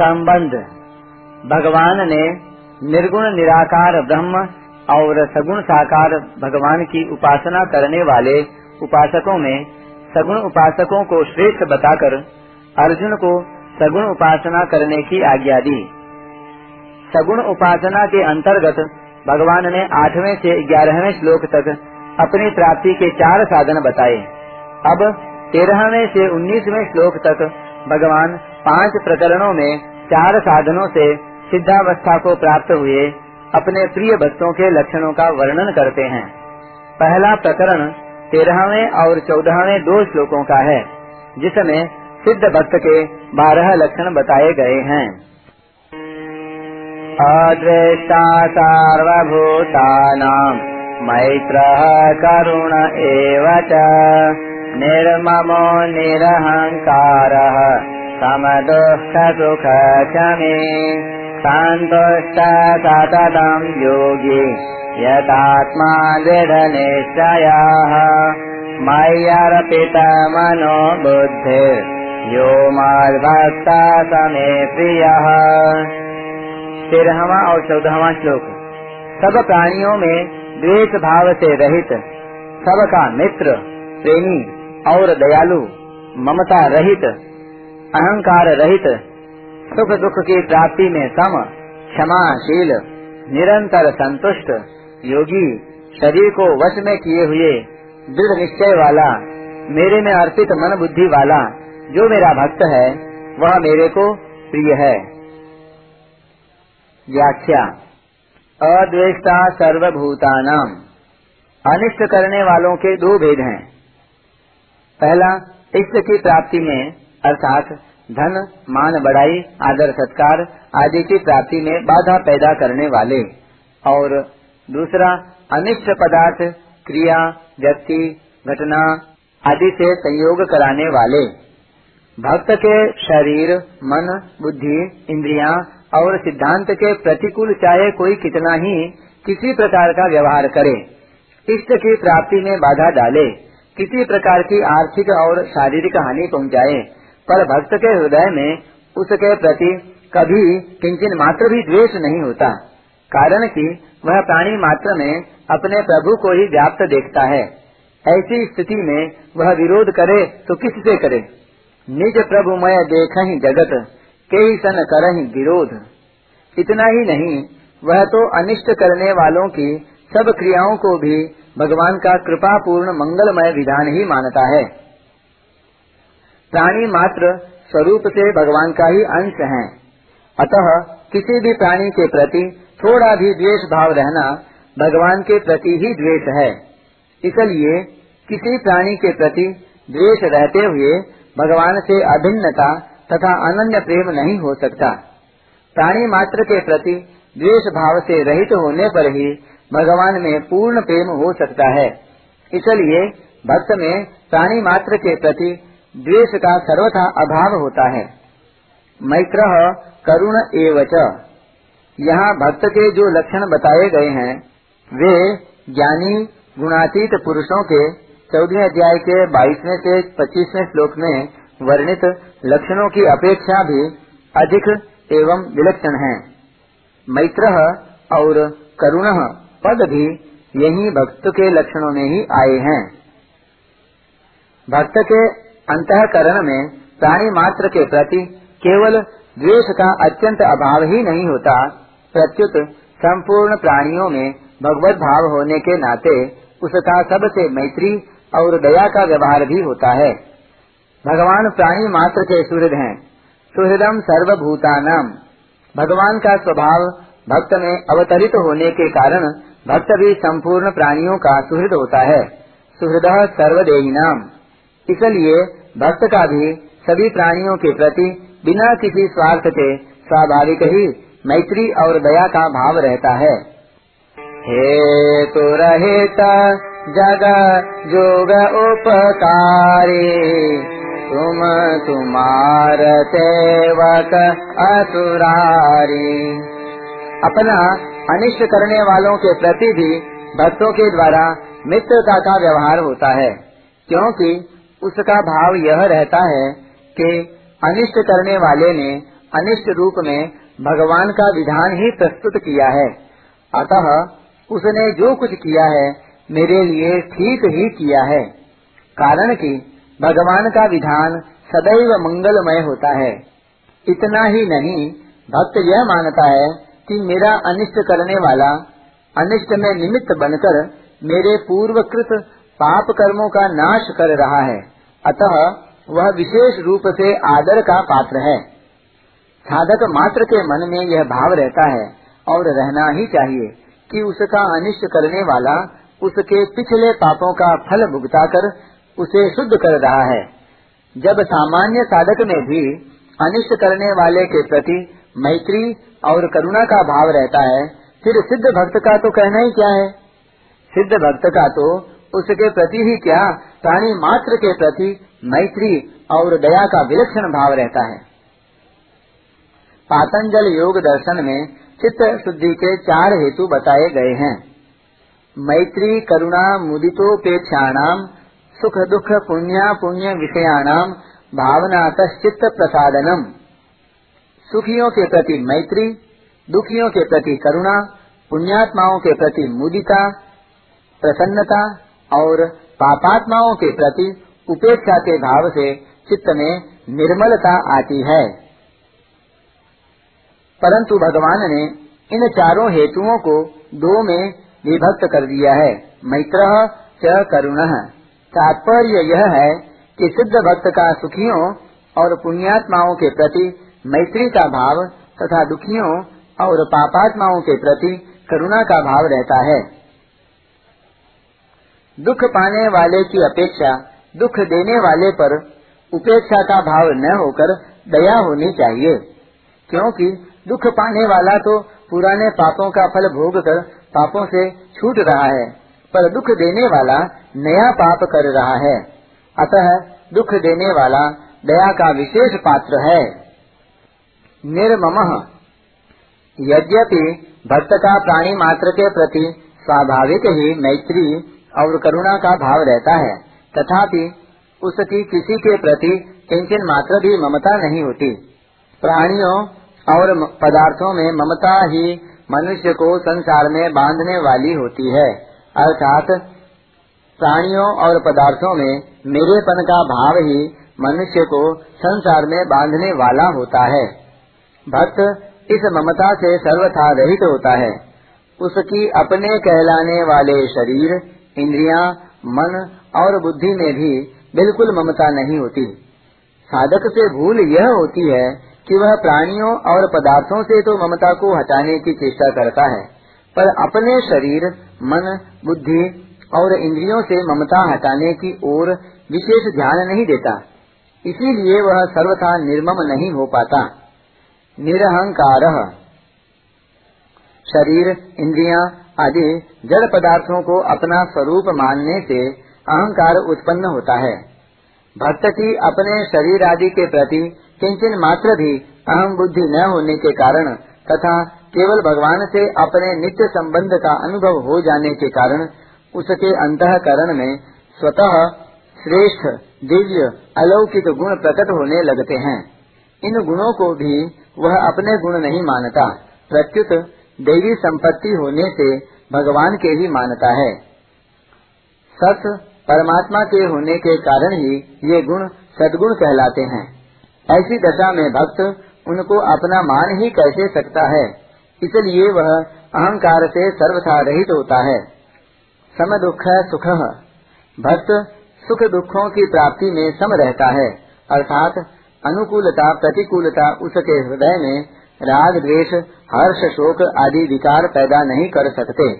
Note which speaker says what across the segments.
Speaker 1: संबंध। भगवान ने निर्गुण, निराकार, ब्रह्म और सगुण साकार भगवान की उपासना करने वाले उपासकों में सगुण उपासकों को श्रेष्ठ बताकर अर्जुन को सगुण उपासना करने की आज्ञा दी। सगुण उपासना के अंतर्गत भगवान ने आठवें से ग्यारहवें श्लोक तक अपनी प्राप्ति के चार साधन बताए। अब तेरहवें से उन्नीसवें श्लोक तक भगवान पाँच प्रकरणों में चार साधनों से सिद्धावस्था को प्राप्त हुए अपने प्रिय भक्तों के लक्षणों का वर्णन करते हैं। पहला प्रकरण तेरहवें और चौदहवें दो श्लोकों का है, जिसमें सिद्ध भक्त के बारह लक्षण बताए गए हैं। अदृष्टा सार्वभूतानां, मैत्र करुण एवं निर्ममो निरहङ्कारः समदुःखसुख च मे सन्तुष्ट सततं योगी यतात्मा दृढनिश्चयः मय्यर्पितमनो बुद्धि यो मद्भक्ता समे प्रियः। तेरहवा और चौदहवा श्लोक। सब प्राणियों में द्वेष भाव से रहित, सबका मित्र, प्रेमी और दयालु, ममता रहित अहंकार रहित, सुख दुख की प्राप्ति में सम, क्षमाशील, निरंतर संतुष्ट, योगी, शरीर को वश में किए हुए, दृढ़ निश्चय वाला, मेरे में अर्पित मन बुद्धि वाला, जो मेरा भक्त है, वह मेरे को प्रिय है। व्याख्या, अद्वेष्टा सर्वभूतानाम अनिष्ट करने वालों के दो भेद हैं। पहला, इष्ट की प्राप्ति में अर्थात धन, मान बढ़ाई आदर, सत्कार आदि की प्राप्ति में बाधा पैदा करने वाले। और दूसरा, अनिष्ट पदार्थ, क्रिया, व्यक्ति, घटना आदि से संयोग कराने वाले। भक्त के शरीर, मन, बुद्धि, इंद्रियाँ और सिद्धांत के प्रतिकूल चाहे कोई कितना ही किसी प्रकार का व्यवहार करे। इष्ट की प्राप्ति में बाधा डाले, किसी प्रकार की आर्थिक और शारीरिक हानि पहुँचाए। पर भक्त के हृदय में उसके प्रति कभी किंचन मात्र भी द्वेष नहीं होता, कारण कि वह प्राणी मात्र में अपने प्रभु को ही व्याप्त देखता है। ऐसी स्थिति में वह विरोध करे तो किस किससे करे? निज प्रभु मय देख ही जगत के ही सन कर ही विरोध। इतना ही नहीं, वह तो अनिष्ट करने वालों की सब क्रियाओं को भी भगवान का कृपा पूर्ण मंगलमय विधान ही मानता है। प्राणी मात्र स्वरूप से भगवान का ही अंश है। अतः किसी भी प्राणी के प्रति थोड़ा भी द्वेष भाव रहना भगवान के प्रति ही द्वेष है। इसलिए किसी प्राणी के प्रति द्वेष रहते हुए भगवान से अभिन्नता तथा अनन्य प्रेम नहीं हो सकता। प्राणी मात्र के प्रति द्वेष भाव से रहित होने पर ही भगवान में पूर्ण प्रेम हो सकता है। इसलिए भक्त में प्राणी मात्र के प्रति द्वेष का सर्वथा अभाव होता है। मैत्र करुण एवच। यहाँ भक्त के जो लक्षण बताए गए हैं, वे ज्ञानी गुणातीत पुरुषों के चौदह अध्याय के बाईसवें से पच्चीसवें श्लोक में वर्णित लक्षणों की अपेक्षा भी अधिक एवं विलक्षण हैं। मैत्र और करुण पद भी यही भक्त के लक्षणों में ही आए हैं। भक्त के अंतकरण में प्राणी मात्र के प्रति केवल द्वेष का अत्यंत अभाव ही नहीं होता, प्रत्युत संपूर्ण प्राणियों में भगवत भाव होने के नाते उसका सबसे मैत्री और दया का व्यवहार भी होता है। भगवान प्राणी मात्र के सुहृद हैं, सुहृदम सर्वभूतानाम। भगवान का स्वभाव भक्त में अवतरित होने के कारण भक्त भी संपूर्ण प्राणियों का सुहृद होता है। सुहृद सर्वदेही नाम इसलिए भक्त का भी सभी प्राणियों के प्रति बिना किसी स्वार्थ के स्वाभाविक ही मैत्री और दया का भाव रहता है। हे तो रहित जग जोग उपकारी, तुम तुम्हार सेवक असुरारी। अपना अनिष्ट करने वालों के प्रति भी भक्तों के द्वारा मित्रता का व्यवहार होता है, क्योंकि उसका भाव यह रहता है कि अनिष्ट करने वाले ने अनिष्ट रूप में भगवान का विधान ही प्रस्तुत किया है। अतः उसने जो कुछ किया है, मेरे लिए ठीक ही किया है। कारण कि भगवान का विधान सदैव मंगलमय होता है। इतना ही नहीं, भक्त यह मानता है कि मेरा अनिष्ट करने वाला अनिष्ट में निमित्त बनकर मेरे पूर्वकृत पाप कर्मों का नाश कर रहा है। अतः वह विशेष रूप से आदर का पात्र है। साधक मात्र के मन में यह भाव रहता है और रहना ही चाहिए कि उसका अनिष्ट करने वाला उसके पिछले पापों का फल भुगता कर उसे शुद्ध कर रहा है। जब सामान्य साधक में भी अनिष्ट करने वाले के प्रति मैत्री और करुणा का भाव रहता है, फिर सिद्ध भक्त का तो कहना ही क्या है? सिद्ध भक्त का तो उसके प्रति ही क्या? प्राणी मात्र के प्रति मैत्री और दया का विलक्षण भाव रहता है। पातंजल योग दर्शन में चित्त शुद्धि के चार हेतु बताए गए हैं। मैत्री, करुणा, मुदितोपेक्षाणाम, सुख, दुख, पुण्य पुण्य विषयाणाम भावना चित्त प्रसादनम। सुखियों के प्रति मैत्री, दुखियों के प्रति करुणा, पुण्यात्माओं के प्रति मुदिता, प्रसन्नता और पापात्माओं के प्रति उपेक्षा के भाव से चित्त में निर्मलता आती है। परंतु भगवान ने इन चारों हेतुओं को दो में विभक्त कर दिया है। मैत्र च करुण। तात्पर्य यह है कि सिद्ध भक्त का सुखियों और पुण्यात्माओं के प्रति मैत्री का भाव तथा दुखियों और पापात्माओं के प्रति करुणा का भाव रहता है। दुख पाने वाले की अपेक्षा, दुख देने वाले पर उपेक्षा का भाव न होकर दया होनी चाहिए। क्योंकि दुख पाने वाला तो पुराने पापों का फल भोग कर पापों से छूट रहा है, पर दुख देने वाला नया पाप कर रहा है। अतः दुख देने वाला दया का विशेष पात्र है। निर्मम। यद्यपि भक्त का प्राणी मात्र के प्रति स्वाभाविक ही मैत्री और करुणा का भाव रहता है। तथापि, उसकी किसी के प्रति किंचन मात्र भी ममता नहीं होती। प्राणियों और पदार्थों में ममता ही मनुष्य को संसार में बांधने वाली होती है। अर्थात, प्राणियों और पदार्थों में मेरेपन का भाव ही मनुष्य को संसार में बांधने वाला होता है। भक्त इस ममता से सर्वथा रहित होता है। उसकी अपने कहलाने वाले शरीर इंद्रियाँ, मन और बुद्धि में भी बिल्कुल ममता नहीं होती। साधक से भूल यह होती है कि वह प्राणियों और पदार्थों से तो ममता को हटाने की चेष्टा करता है पर अपने शरीर मन बुद्धि और इंद्रियों से ममता हटाने की ओर विशेष ध्यान नहीं देता। इसीलिए वह सर्वथा निर्मम नहीं हो पाता। निरहंकार। शरीर इंद्रियाँ आदि जड़ पदार्थों को अपना स्वरूप मानने से अहंकार उत्पन्न होता है। भक्त की अपने शरीर आदि के प्रति किंचन मात्र भी अहम बुद्धि न होने के कारण तथा केवल भगवान से अपने नित्य संबंध का अनुभव हो जाने के कारण उसके अंतकरण में स्वतः श्रेष्ठ, दिव्य, अलौकिक गुण प्रकट होने लगते हैं। इन गुणों को भी वह अपने गुण नहीं मानता। प्रत्युत देवी संपत्ति होने से भगवान के ही मानता है। सत परमात्मा के होने के कारण ही ये गुण सदगुण कहलाते हैं। ऐसी दशा में भक्त उनको अपना मान ही कैसे सकता है? इसलिए वह अहंकार से सर्वथा रहित होता है। सम दुख सुख। भक्त सुख दुखों की प्राप्ति में सम रहता है। अर्थात अनुकूलता, प्रतिकूलता उसके हृदय में राग, द्वेष, हर्ष, शोक आदि विकार पैदा नहीं कर सकते।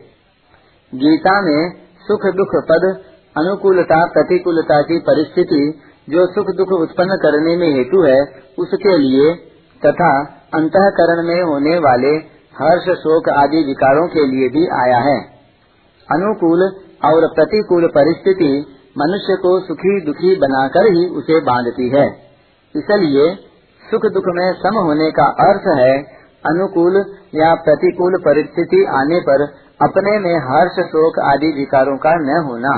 Speaker 1: गीता में सुख, दुख, पद, अनुकूलता, प्रतिकूलता की परिस्थिति जो सुख, दुख उत्पन्न करने में हेतु है, उसके लिए तथा अंतकरण में होने वाले हर्ष, शोक आदि विकारों के लिए भी आया है। अनुकूल और प्रतिकूल परिस्थिति मनुष्य को सुखी, दुखी बनाकर ही उसे बांधती है। इसलिए सुख दुख में सम होने का अर्थ है अनुकूल या प्रतिकूल परिस्थिति आने पर अपने में हर्ष, शोक आदि विकारों का न होना।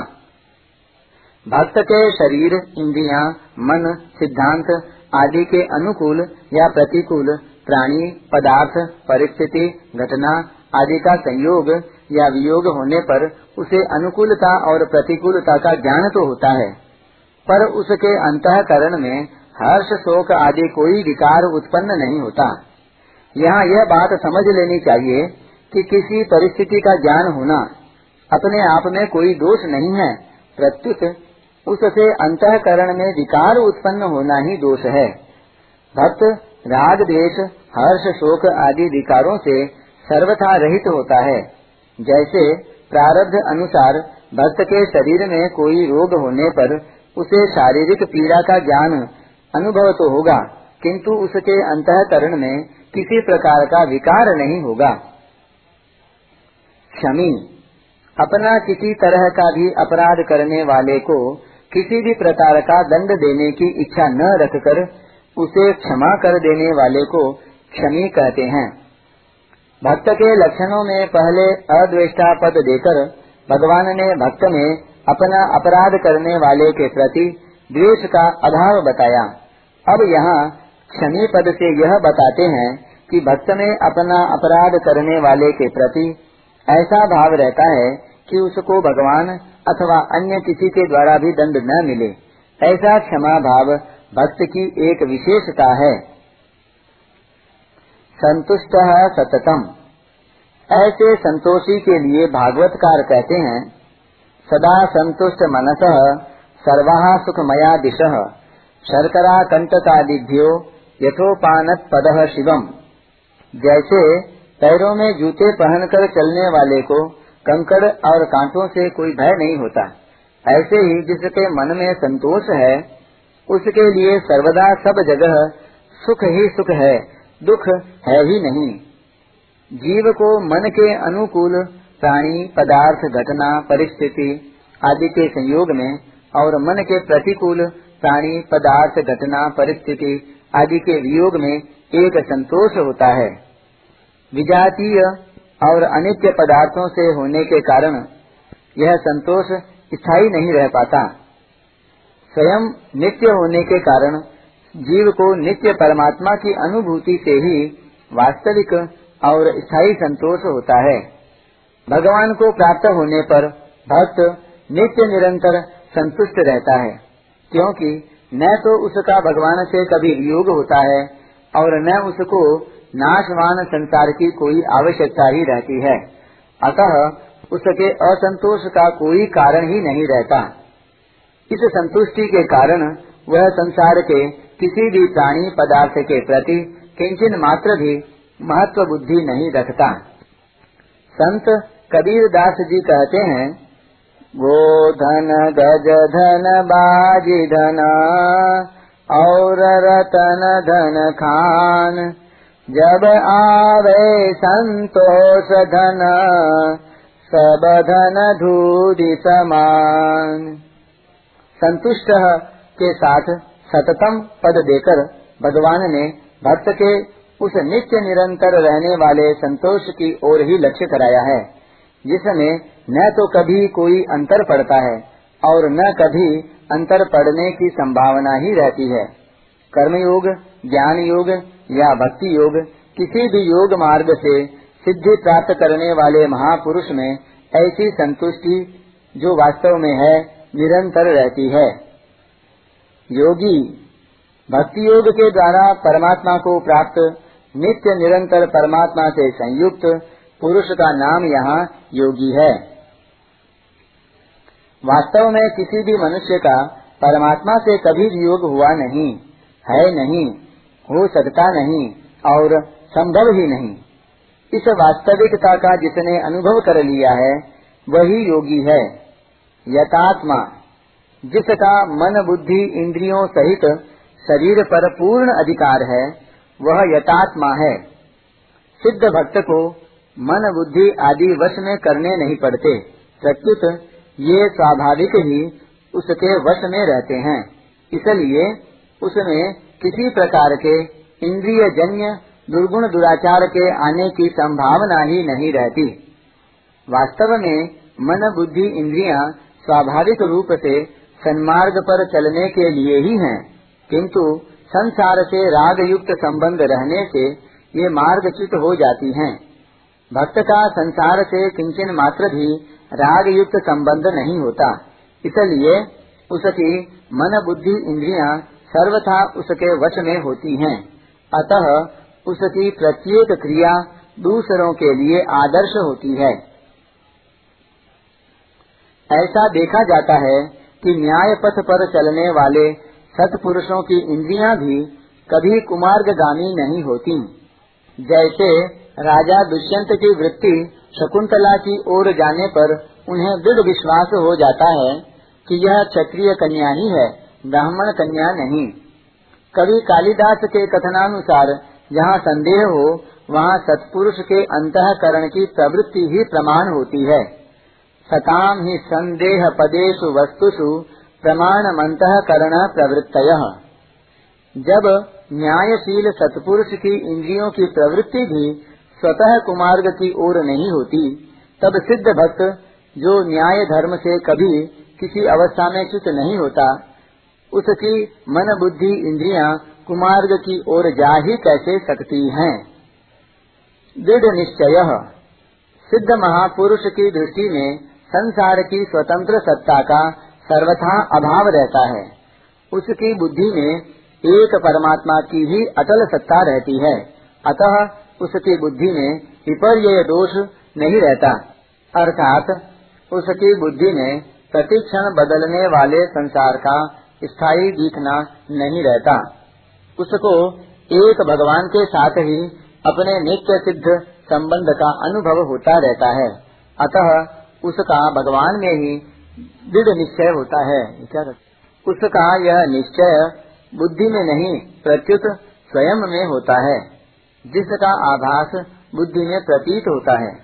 Speaker 1: भक्त के शरीर, इंद्रिया, मन, सिद्धांत आदि के अनुकूल या प्रतिकूल प्राणी, पदार्थ, परिस्थिति, घटना आदि का संयोग या वियोग होने पर उसे अनुकूलता और प्रतिकूलता का ज्ञान तो होता है, पर उसके अंतकरण में हर्ष, शोक आदि कोई विकार उत्पन्न नहीं होता। यहाँ यह बात समझ लेनी चाहिए कि किसी परिस्थिति का ज्ञान होना अपने आप में कोई दोष नहीं है। प्रत्युत उससे अंतकरण में विकार उत्पन्न होना ही दोष है। भक्त, राग देश हर्ष, शोक आदि विकारों से सर्वथा रहित होता है। जैसे प्रारब्ध अनुसार भक्त के शरीर में कोई रोग होने पर उसे शारीरिक पीड़ा का ज्ञान अनुभव तो होगा, किंतु उसके अंतकरण में किसी प्रकार का विकार नहीं होगा। क्षमी, अपना किसी तरह का भी अपराध करने वाले को किसी भी प्रकार का दंड देने की इच्छा न रखकर उसे क्षमा कर देने वाले को क्षमी कहते हैं। भक्त के लक्षणों में पहले अद्वेष्टा पद देकर भगवान ने भक्त में अपना अपराध करने वाले के प्रति द्वेष का अभाव बताया। अब यहाँ क्षमी पद से यह बताते हैं कि भक्त में अपना अपराध करने वाले के प्रति ऐसा भाव रहता है कि उसको भगवान अथवा अन्य किसी के द्वारा भी दंड न मिले। ऐसा क्षमा भाव भक्त की एक विशेषता है। संतुष्ट सततम। ऐसे संतोषी के लिए भागवतकार कहते हैं, सदा संतुष्ट मनस, सर्वा सुखमया दिश। शर्करा कंटकादिभ्यो यथोपान पद शिवम। जैसे पैरों में जूते पहनकर चलने वाले को कंकड़ और कांटों से कोई भय नहीं होता। ऐसे ही जिसके मन में संतोष है, उसके लिए सर्वदा सब जगह सुख ही सुख है, दुख है ही नहीं। जीव को मन के अनुकूल प्राणी, पदार्थ, घटना, परिस्थिति आदि के संयोग में और मन के प्रतिकूल प्राणी पदार्थ घटना परिस्थिति आदि के वियोग में एक संतोष होता है। विजातीय और अनित्य पदार्थों से होने के कारण यह संतोष स्थायी नहीं रह पाता। स्वयं नित्य होने के कारण जीव को नित्य परमात्मा की अनुभूति से ही वास्तविक और स्थायी संतोष होता है। भगवान को प्राप्त होने पर भक्त नित्य निरंतर संतुष्ट रहता है। क्योंकि न तो उसका भगवान से कभी वियोग होता है, और न उसको नाशवान संसार की कोई आवश्यकता ही रहती है। अतः उसके असंतोष का कोई कारण ही नहीं रहता। इस संतुष्टि के कारण वह संसार के किसी भी प्राणी पदार्थ के प्रति किंचन मात्र भी महत्व बुद्धि नहीं रखता। संत कबीर दास जी कहते हैं गो धन गज धन बाजी धन और रतन धन खान जब आवे संतोष धन सब धन धूरी समान। संतुष्ट के साथ सततम पद देकर भगवान ने भक्त के उस नित्य निरंतर रहने वाले संतोष की ओर ही लक्ष्य कराया है। जिसमें न तो कभी कोई अंतर पड़ता है और न कभी अंतर पड़ने की संभावना ही रहती है। कर्मयोग ज्ञान योग या भक्ति योग किसी भी योग मार्ग से सिद्धि प्राप्त करने वाले महापुरुष में ऐसी संतुष्टि जो वास्तव में है, निरंतर रहती है। योगी भक्ति योग के द्वारा परमात्मा को प्राप्त, नित्य निरंतर परमात्मा से संयुक्त पुरुष का नाम यहाँ योगी है। वास्तव में किसी भी मनुष्य का परमात्मा से कभी योग हुआ नहीं, है नहीं, हो सकता नहीं और संभव ही नहीं। इस वास्तविकता का जिसने अनुभव कर लिया है, वही योगी है, यथात्मा, जिसका मन बुद्धि इंद्रियों सहित शरीर पर पूर्ण अधिकार है, वह यथात्मा है। सिद्ध भक्त को मन बुद्धि आदि वश में करने नहीं पड़ते। प्रत्युत ये स्वाभाविक ही उसके वश में रहते हैं। इसलिए उसमें किसी प्रकार के इंद्रिय जन्य दुर्गुण दुराचार के आने की संभावना ही नहीं रहती। वास्तव में मन बुद्धि इंद्रियाँ स्वाभाविक रूप से सन्मार्ग पर चलने के लिए ही हैं, किंतु संसार से राग युक्त संबंध रहने से ये मार्गच्युत हो जाती हैं। भक्त का संसार से किंचन मात्र भी राग युक्त संबंध नहीं होता। इसलिए उसकी मन बुद्धि इंद्रियाँ सर्वथा उसके वश में होती हैं। अतः उसकी प्रत्येक क्रिया दूसरों के लिए आदर्श होती है। ऐसा देखा जाता है कि न्याय पथ पर चलने वाले सत्पुरुषों की इंद्रियाँ भी कभी कुमार्गामी नहीं होती। जैसे राजा दुष्यंत की वृत्ति शकुंतला की ओर जाने पर उन्हें दृढ़ विश्वास हो जाता है कि यह क्षत्रिय कन्या ही है, ब्राह्मण कन्या नहीं। कवि कालिदास के कथनानुसार, जहाँ संदेह हो, वहाँ सत्पुरुष के अंतकरण की प्रवृत्ति ही प्रमाण होती है। सताम ही संदेह पदेशु वस्तुषु प्रमाण करण प्रवृत्त जब न्यायशील सत्पुरुष की इंद्रियों की प्रवृत्ति भी स्वतः कुमार्ग की ओर नहीं होती, तब सिद्ध भक्त, जो न्याय धर्म से कभी किसी अवस्था में च्युत नहीं होता, उसकी मन बुद्धि इंद्रियाँ कुमार्ग की ओर जा ही कैसे सकती हैं? दृढ़ निश्चय। सिद्ध महापुरुष की दृष्टि में संसार की स्वतंत्र सत्ता का सर्वथा अभाव रहता है। उसकी बुद्धि में एक परमात्मा की ही अटल सत्ता रहती है। अतः उसकी बुद्धि में विपर्य दोष नहीं रहता। अर्थात, उसकी बुद्धि में प्रतिक्षण बदलने वाले संसार का स्थायी दिखना नहीं रहता। उसको एक भगवान के साथ ही अपने नित्य सिद्ध संबंध का अनुभव होता रहता है। अतः उसका भगवान में ही दृढ़ निश्चय होता है? उसका यह निश्चय बुद्धि में नहीं, प्रत्युत स्वयं में होता है। जिसका आभास बुद्धि में प्रतीत होता है।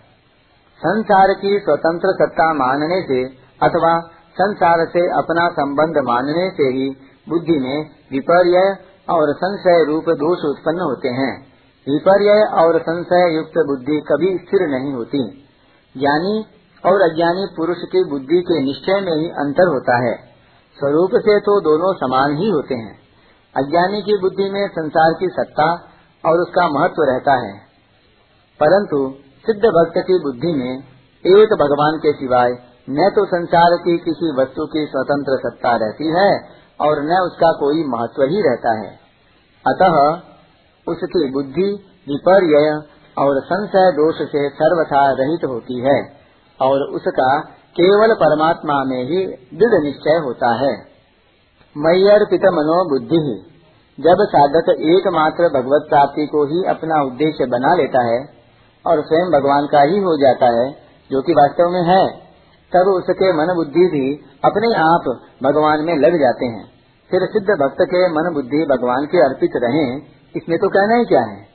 Speaker 1: संसार की स्वतंत्र सत्ता मानने से अथवा संसार से अपना संबंध मानने से ही बुद्धि में विपर्य और संशय रूप दोष उत्पन्न होते हैं। विपर्य और संशय युक्त बुद्धि कभी स्थिर नहीं होती। ज्ञानी और अज्ञानी पुरुष की बुद्धि के निश्चय में ही अंतर होता है। स्वरूप से तो दोनों समान ही होते हैं। अज्ञानी की बुद्धि में संसार की सत्ता और उसका महत्व रहता है। परंतु सिद्ध भक्त की बुद्धि में एक भगवान के सिवाय न तो संसार की किसी वस्तु की स्वतंत्र सत्ता रहती है और न उसका कोई महत्व ही रहता है। अतः उसकी बुद्धि विपर्य और संशय दोष से सर्वथा रहित होती है और उसका केवल परमात्मा में ही दृढ़ निश्चय होता है। मैयर्पित मनोबुद्धि जब साधक एकमात्र भगवत प्राप्ति को ही अपना उद्देश्य बना लेता है और स्वयं भगवान का ही हो जाता है, जो कि वास्तव में है, तब उसके मन बुद्धि भी अपने आप भगवान में लग जाते हैं। फिर सिद्ध भक्त के मन बुद्धि भगवान के अर्पित रहे, इसमें तो कहना ही क्या है?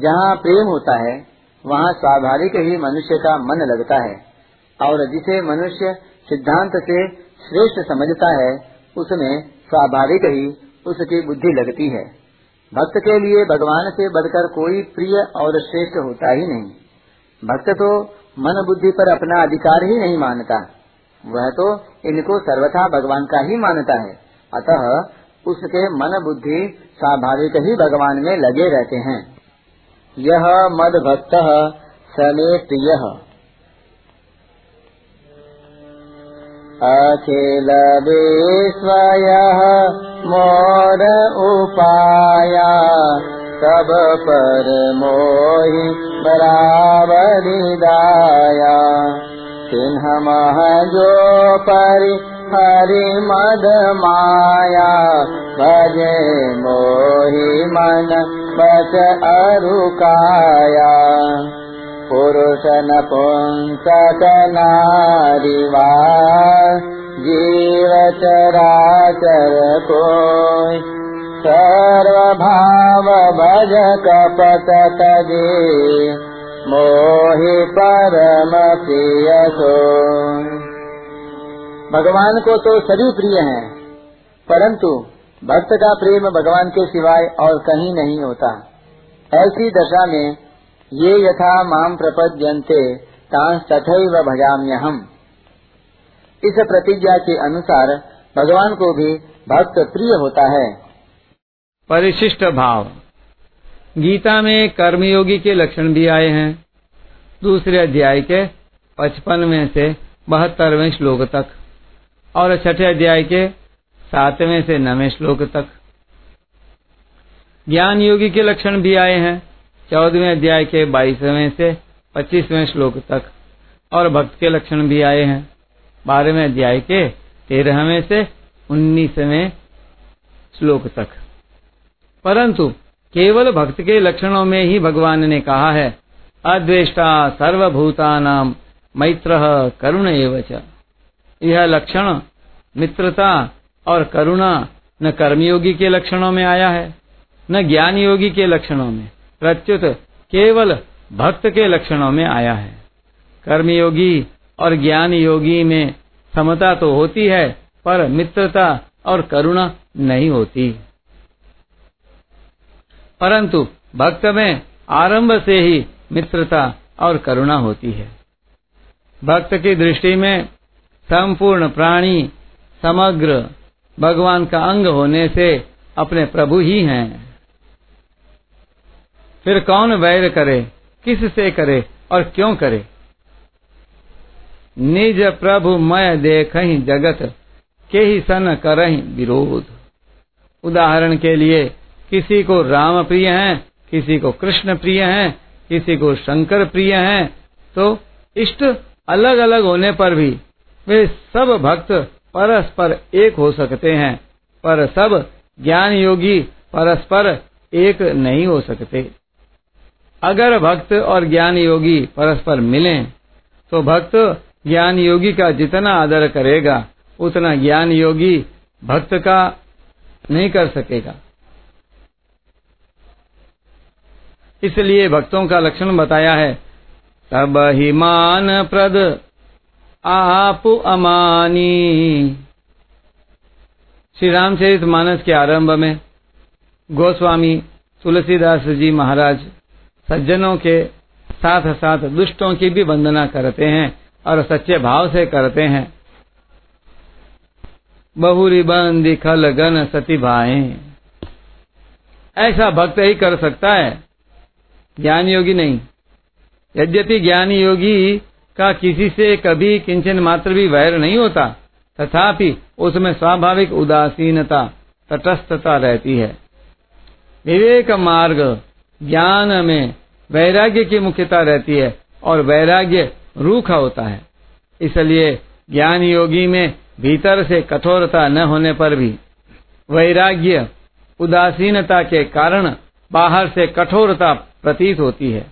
Speaker 1: जहाँ प्रेम होता है, वहाँ स्वाभाविक ही मनुष्य का मन लगता है, और जिसे मनुष्य सिद्धांत से श्रेष्ठ समझता है, उसमें स्वाभाविक ही उसकी बुद्धि लगती है। भक्त के लिए भगवान से बढ़कर कोई प्रिय और श्रेष्ठ होता ही नहीं। भक्त तो मन बुद्धि पर अपना अधिकार ही नहीं मानता। वह तो इनको सर्वथा भगवान का ही मानता है। अतः उसके मन बुद्धि स्वाभाविक ही भगवान में लगे रहते हैं। यह मद भक्त समे प्रिय। अखिल विश्वयः मोर उपाया। सब पर मोहि बराबरी दाया। सिंह मह जो परि हरि मद माया। भजे मोहि मन बच अरुकाया पुरुष नपुंसक नारिवा जीव चराचर को सर्वभाव भज कपट तजे मोहि परम प्रिय भगवान को तो सभी प्रिय हैं, परंतु भक्त का प्रेम भगवान के सिवाय और कहीं नहीं होता। ऐसी दशा में ये यथा माम प्रपद्यन्ते तथैव भजाम्यहम। इस प्रतिज्ञा के अनुसार भगवान को भी भक्त प्रिय होता है।
Speaker 2: परिशिष्ट भाव। गीता में कर्मयोगी के लक्षण भी आए हैं। दूसरे अध्याय के पचपनवें से बहत्तरवें श्लोक तक और छठे अध्याय के सातवें से नवे श्लोक तक। ज्ञान योगी के लक्षण भी आए हैं। चौदहवें अध्याय के बाईसवें से पच्चीसवें श्लोक तक। और भक्त के लक्षण भी आए हैं। बारहवें अध्याय के तेरहवें से उन्नीसवें श्लोक तक। परंतु केवल भक्त के लक्षणों में ही भगवान ने कहा है, अद्वेष्टा सर्वभूतानाम मैत्र करुण एवच यह लक्षण मित्रता और करुणा न कर्मयोगी के लक्षणों में आया है, न ज्ञान योगी के लक्षणों में। प्रत्युत केवल भक्त के लक्षणों में आया है। कर्मयोगी और ज्ञान योगी में समता तो होती है, पर मित्रता और करुणा नहीं होती। परंतु भक्त में आरंभ से ही मित्रता और करुणा होती है। भक्त की दृष्टि में संपूर्ण प्राणी समग्र भगवान का अंग होने से अपने प्रभु ही हैं। फिर कौन वैर करे? किस से करे और क्यों करे? निज प्रभु मय देख जगत के ही सन करही विरोध। उदाहरण के लिए, किसी को राम प्रिय है, किसी को कृष्ण प्रिय है, किसी को शंकर प्रिय है तो इष्ट अलग अलग होने पर भी वे सब भक्त परस्पर एक हो सकते हैं, पर सब ज्ञान योगी परस्पर एक नहीं हो सकते। अगर भक्त और ज्ञान योगी परस्पर मिलें तो भक्त ज्ञान योगी का जितना आदर करेगा, उतना ज्ञान योगी भक्त का नहीं कर सकेगा। इसलिए भक्तों का लक्षण बताया है तब ही मान प्रद आप अमानी। श्री रामचरित मानस के आरंभ में गोस्वामी तुलसीदास जी महाराज सज्जनों के साथ साथ दुष्टों की भी वंदना करते हैं और सच्चे भाव से करते हैं। बहुरी बंदी खल गन सती भाए। ऐसा भक्त ही कर सकता है। ज्ञान योगी नहीं। यद्यपि ज्ञान योगी का किसी से कभी किंचन मात्र भी वैर नहीं होता, तथापि उसमें स्वाभाविक उदासीनता, तटस्थता रहती है। विवेक मार्ग ज्ञान में वैराग्य की मुख्यता रहती है और वैराग्य रूखा होता है। इसलिए ज्ञान योगी में भीतर से कठोरता न होने पर भी वैराग्य उदासीनता के कारण बाहर से कठोरता प्रतीत होती है।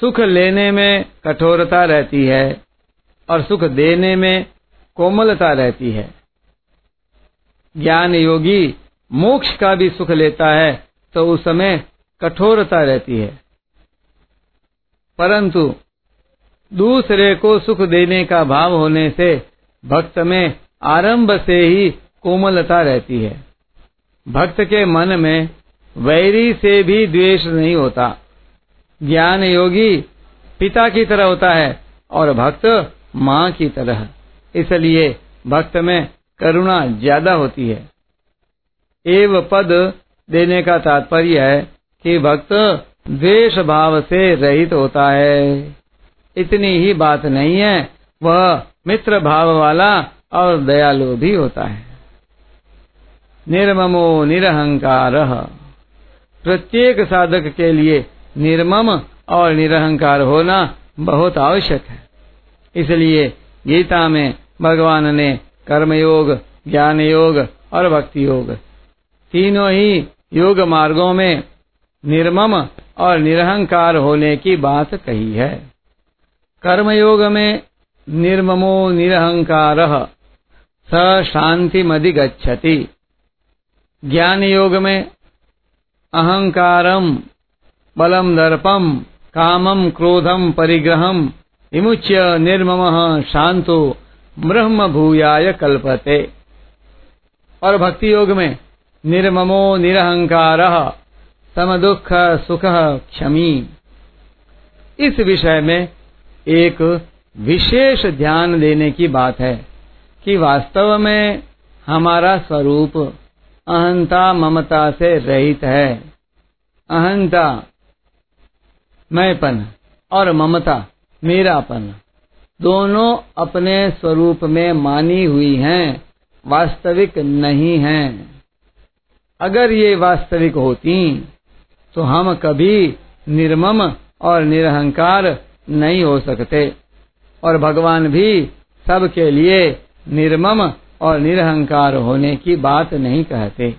Speaker 2: सुख लेने में कठोरता रहती है और सुख देने में कोमलता रहती है। ज्ञान योगी मोक्ष का भी सुख लेता है तो उस समय कठोरता रहती है। परंतु दूसरे को सुख देने का भाव होने से भक्त में आरंभ से ही कोमलता रहती है। भक्त के मन में वैरी से भी द्वेष नहीं होता। ज्ञान योगी पिता की तरह होता है और भक्त माँ की तरह। इसलिए भक्त में करुणा ज़्यादा होती है। एव पद देने का तात्पर्य है कि भक्त द्वेष भाव से रहित होता है। इतनी ही बात नहीं है, वह मित्र भाव वाला और दयालु भी होता है। निर्ममो निरहंकार। प्रत्येक साधक के लिए निर्मम और निरहंकार होना बहुत आवश्यक है। इसलिए गीता में भगवान ने कर्मयोग ज्ञान योग और भक्ति योग तीनों ही योग मार्गों में निर्मम और निरहंकार होने की बात कही है। कर्मयोग में निर्ममो निरहंकार स शांतिमधिगछति ज्ञान योग में अहंकारम बलम दर्पम कामम क्रोधम परिग्रहम, विमुच्य निर्मम शांतो ब्रह्म भूयाय कल्पते। और भक्ति योग में निर्ममो निरहंकार सम दुख सुख, क्षमी। इस विषय में एक विशेष ध्यान देने की बात है कि वास्तव में हमारा स्वरूप अहंता ममता से रहित है। अहंता, मैंपन और ममता, मेरापन दोनों अपने स्वरूप में मानी हुई हैं, वास्तविक नहीं हैं। अगर ये वास्तविक होती तो हम कभी निर्मम और निरहंकार नहीं हो सकते। और भगवान भी सबके लिए निर्मम और निरहंकार होने की बात नहीं कहते।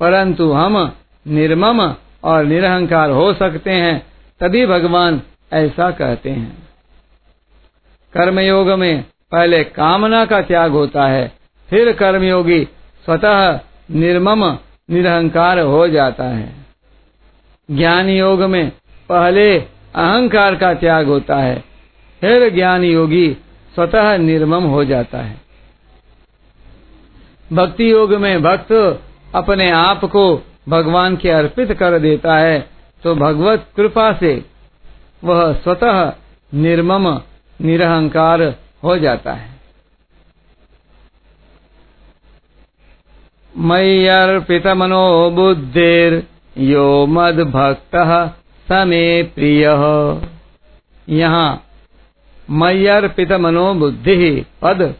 Speaker 2: परंतु हम निर्मम और निरहंकार हो सकते हैं, तभी भगवान ऐसा कहते हैं। कर्मयोग में पहले कामना का त्याग होता है, फिर कर्मयोगी स्वतः निर्मम, निरहंकार हो जाता है। ज्ञान योग में पहले अहंकार का त्याग होता है, फिर ज्ञान योगी स्वतः निर्मम हो जाता है। भक्ति योग में भक्त अपने आप को भगवान के अर्पित कर देता है तो भगवत कृपा से वह स्वतः निर्मम, निरहंकार हो जाता है। मय्यर्पित मनो बुद्धिर यो मद भक्त समे प्रिय। यहाँ, मय्यर्पित मनो बुद्धि पद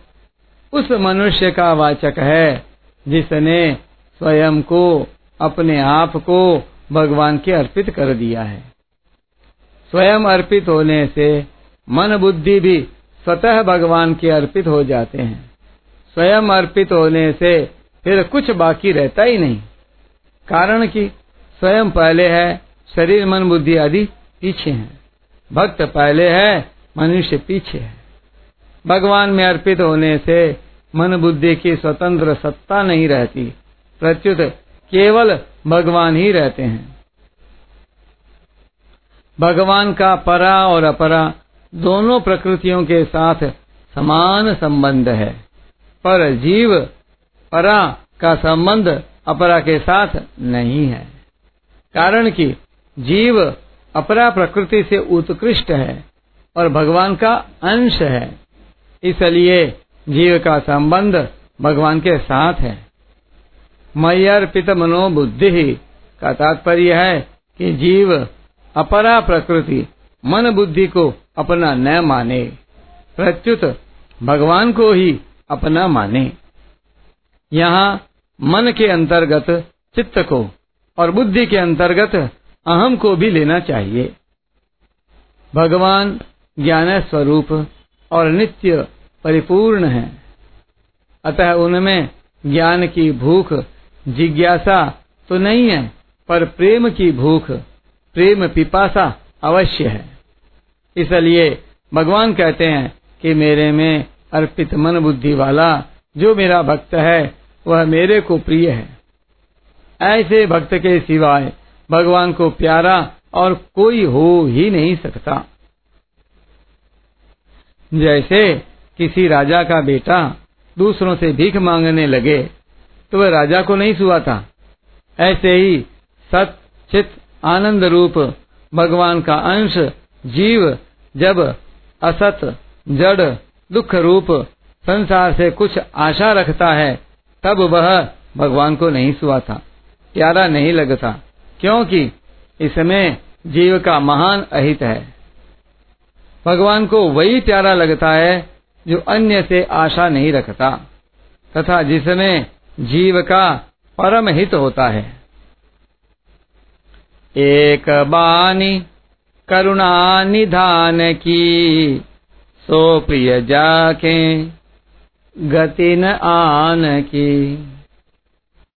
Speaker 2: उस मनुष्य का वाचक है, जिसने स्वयं को, अपने आप को भगवान के अर्पित कर दिया है। स्वयं अर्पित होने से मन बुद्धि भी स्वतः भगवान के अर्पित हो जाते हैं। स्वयं अर्पित होने से फिर कुछ बाकी रहता ही नहीं। कारण कि स्वयं पहले है, शरीर, मन, बुद्धि आदि पीछे हैं। भक्त पहले है, मनुष्य पीछे है। भगवान में अर्पित होने से मन, बुद्धि की स्वतंत्र सत्ता नहीं रहती। प्रत्युत केवल भगवान ही रहते हैं। भगवान का परा और अपरा दोनों प्रकृतियों के साथ समान संबंध है। पर जीव परा का संबंध अपरा के साथ नहीं है। कारण कि जीव अपरा प्रकृति से उत्कृष्ट है और भगवान का अंश है। इसलिए जीव का संबंध भगवान के साथ है। मय्यर्पित मनोबुद्धि का तात्पर्य है कि जीव अपरा प्रकृति मन बुद्धि को अपना न माने, प्रत्युत भगवान को ही अपना माने। यहाँ मन के अंतर्गत चित्त को और बुद्धि के अंतर्गत अहम को भी लेना चाहिए। भगवान ज्ञान स्वरूप और नित्य परिपूर्ण है। अतः उनमें ज्ञान की भूख, जिज्ञासा तो नहीं है, पर प्रेम की भूख, प्रेम पिपासा अवश्य है। इसलिए भगवान कहते हैं कि मेरे में अर्पित मन बुद्धि वाला जो मेरा भक्त है, वह मेरे को प्रिय है। ऐसे भक्त के सिवाय भगवान को प्यारा और कोई हो ही नहीं सकता। जैसे किसी राजा का बेटा दूसरों से भीख मांगने लगे तो वह राजा को नहीं सुहा था। ऐसे ही सत, चित, आनंद रूप भगवान का अंश जीव जब असत, जड़, दुख रूप संसार से कुछ आशा रखता है, तब वह भगवान को नहीं सुहाता प्यारा नहीं लगता, क्योंकि इसमें जीव का महान अहित है। भगवान को वही प्यारा लगता है जो अन्य से आशा नहीं रखता, तथा जिसमें जीव का परम हित होता है। एक बानी करुणा निधान की, सो प्रिय जाके गति न आन की।